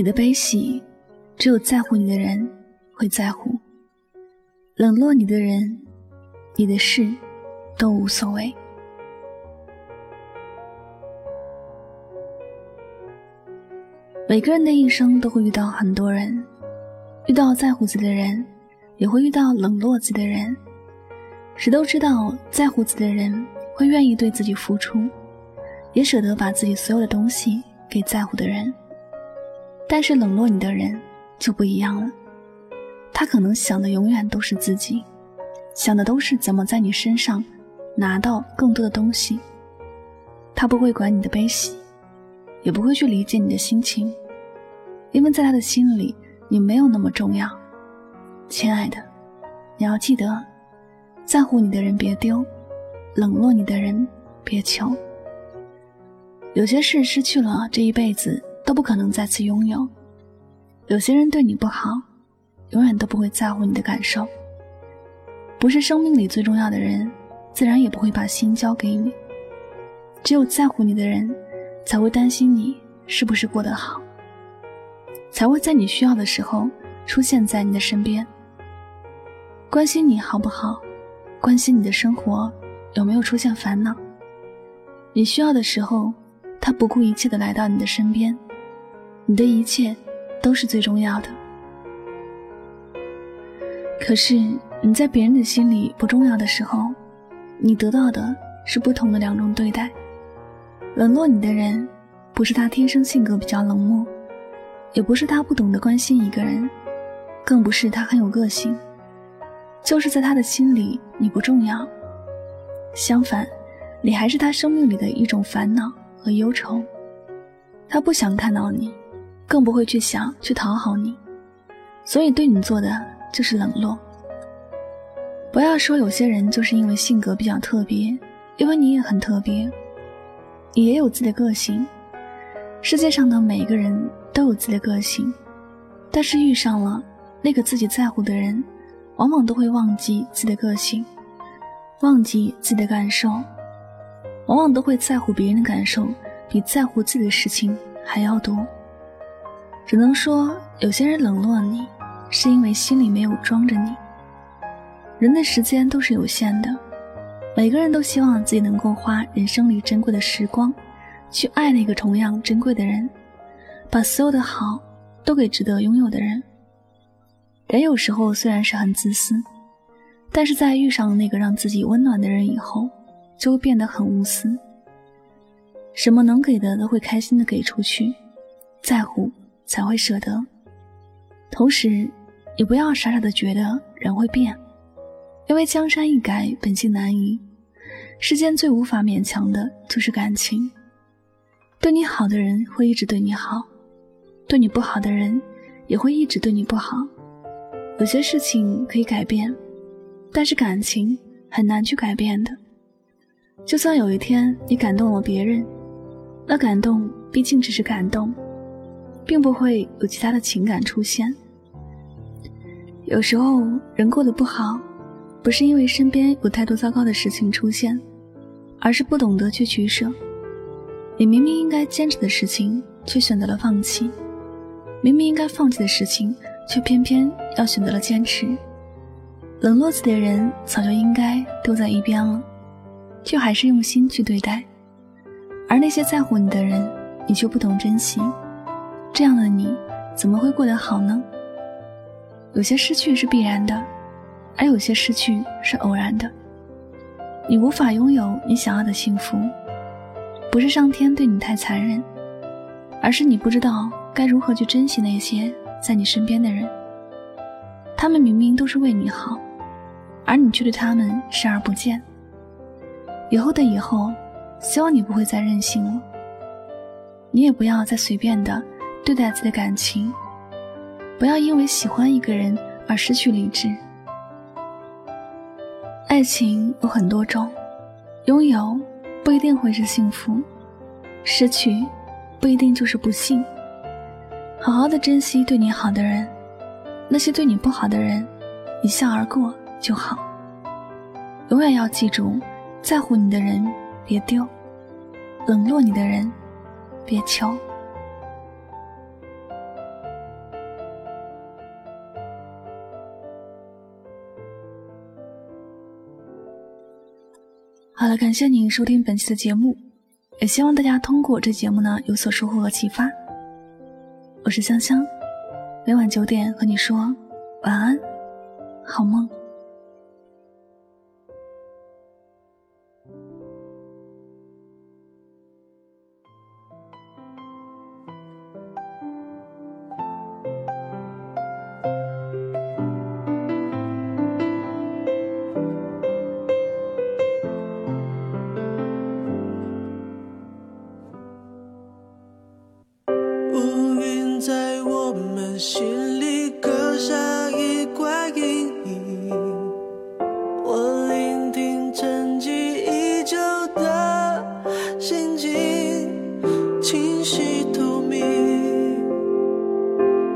你的悲喜，只有在乎你的人会在乎；冷落你的人，你的事都无所谓。每个人的一生都会遇到很多人，遇到在乎自己的人，也会遇到冷落自己的人。谁都知道，在乎自己的人会愿意对自己付出，也舍得把自己所有的东西给在乎的人。但是冷落你的人就不一样了，他可能想的永远都是自己，想的都是怎么在你身上拿到更多的东西。他不会管你的悲喜，也不会去理解你的心情，因为在他的心里你没有那么重要。亲爱的，你要记得，在乎你的人别丢，冷落你的人别求。有些事失去了，这一辈子。都不可能再次拥有。有些人对你不好，永远都不会在乎你的感受。不是生命里最重要的人，自然也不会把心交给你。只有在乎你的人，才会担心你是不是过得好，才会在你需要的时候出现在你的身边，关心你好不好，关心你的生活有没有出现烦恼。你需要的时候，他不顾一切的来到你的身边。你的一切都是最重要的，可是你在别人的心里不重要的时候，你得到的是不同的两种对待。冷落你的人，不是他天生性格比较冷漠，也不是他不懂得关心一个人，更不是他很有个性，就是在他的心里你不重要。相反，你还是他生命里的一种烦恼和忧愁，他不想看到你。更不会去想去讨好你，所以对你做的就是冷落。不要说有些人就是因为性格比较特别，因为你也很特别，你也有自己的个性。世界上的每个人都有自己的个性，但是遇上了那个自己在乎的人，往往都会忘记自己的个性，忘记自己的感受，往往都会在乎别人的感受，比在乎自己的事情还要多。只能说，有些人冷落你，是因为心里没有装着你。人的时间都是有限的，每个人都希望自己能够花人生里珍贵的时光，去爱那个同样珍贵的人，把所有的好都给值得拥有的人。人有时候虽然是很自私，但是在遇上那个让自己温暖的人以后，就会变得很无私，什么能给的都会开心的给出去，在乎。才会舍得。同时，也不要傻傻的觉得人会变，因为江山易改，本性难移。世间最无法勉强的就是感情。对你好的人会一直对你好，对你不好的人也会一直对你不好。有些事情可以改变，但是感情很难去改变的。就算有一天你感动了别人，那感动毕竟只是感动。并不会有其他的情感出现。有时候人过得不好，不是因为身边有太多糟糕的事情出现，而是不懂得去取舍。你明明应该坚持的事情，却选择了放弃；明明应该放弃的事情，却偏偏要选择了坚持。冷落自己的人早就应该丢在一边了，却还是用心去对待；而那些在乎你的人，你却不懂珍惜。这样的你，怎么会过得好呢？有些失去是必然的，而有些失去是偶然的。你无法拥有你想要的幸福，不是上天对你太残忍，而是你不知道该如何去珍惜那些在你身边的人。他们明明都是为你好，而你却对他们视而不见。以后的以后，希望你不会再任性了，你也不要再随便的。对待自己的感情，不要因为喜欢一个人而失去理智。爱情有很多种，拥有不一定会是幸福，失去不一定就是不幸。好好的珍惜对你好的人，那些对你不好的人，一笑而过就好。永远要记住，在乎你的人别丢，冷落你的人别求。了，感谢您收听本期的节目，也希望大家通过这节目呢有所收获和启发。我是香香，每晚九点和你说晚安，好梦。心里刻下一块阴影，我聆听沉寂已久的心情，清晰透明，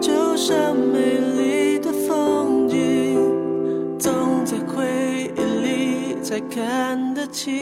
就像美丽的风景，总在回忆里才看得清，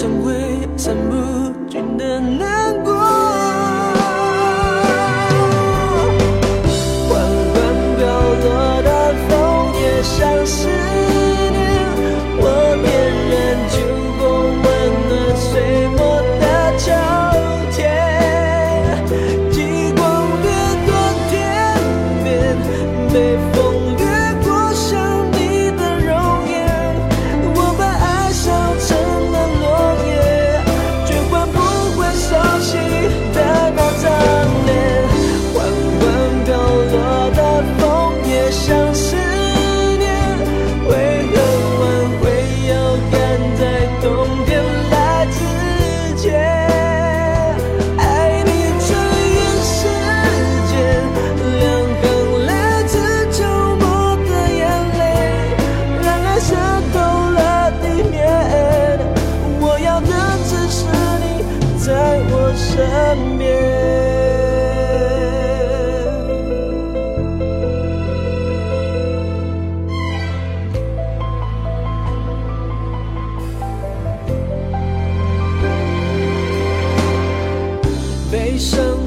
香味散不相思念为何挽回要赶在冬天来之前爱你穿越时间两行来自秋末的眼泪让爱渗透了地面我要的只是你在我身边生。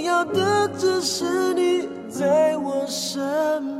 我要的只是你在我身边。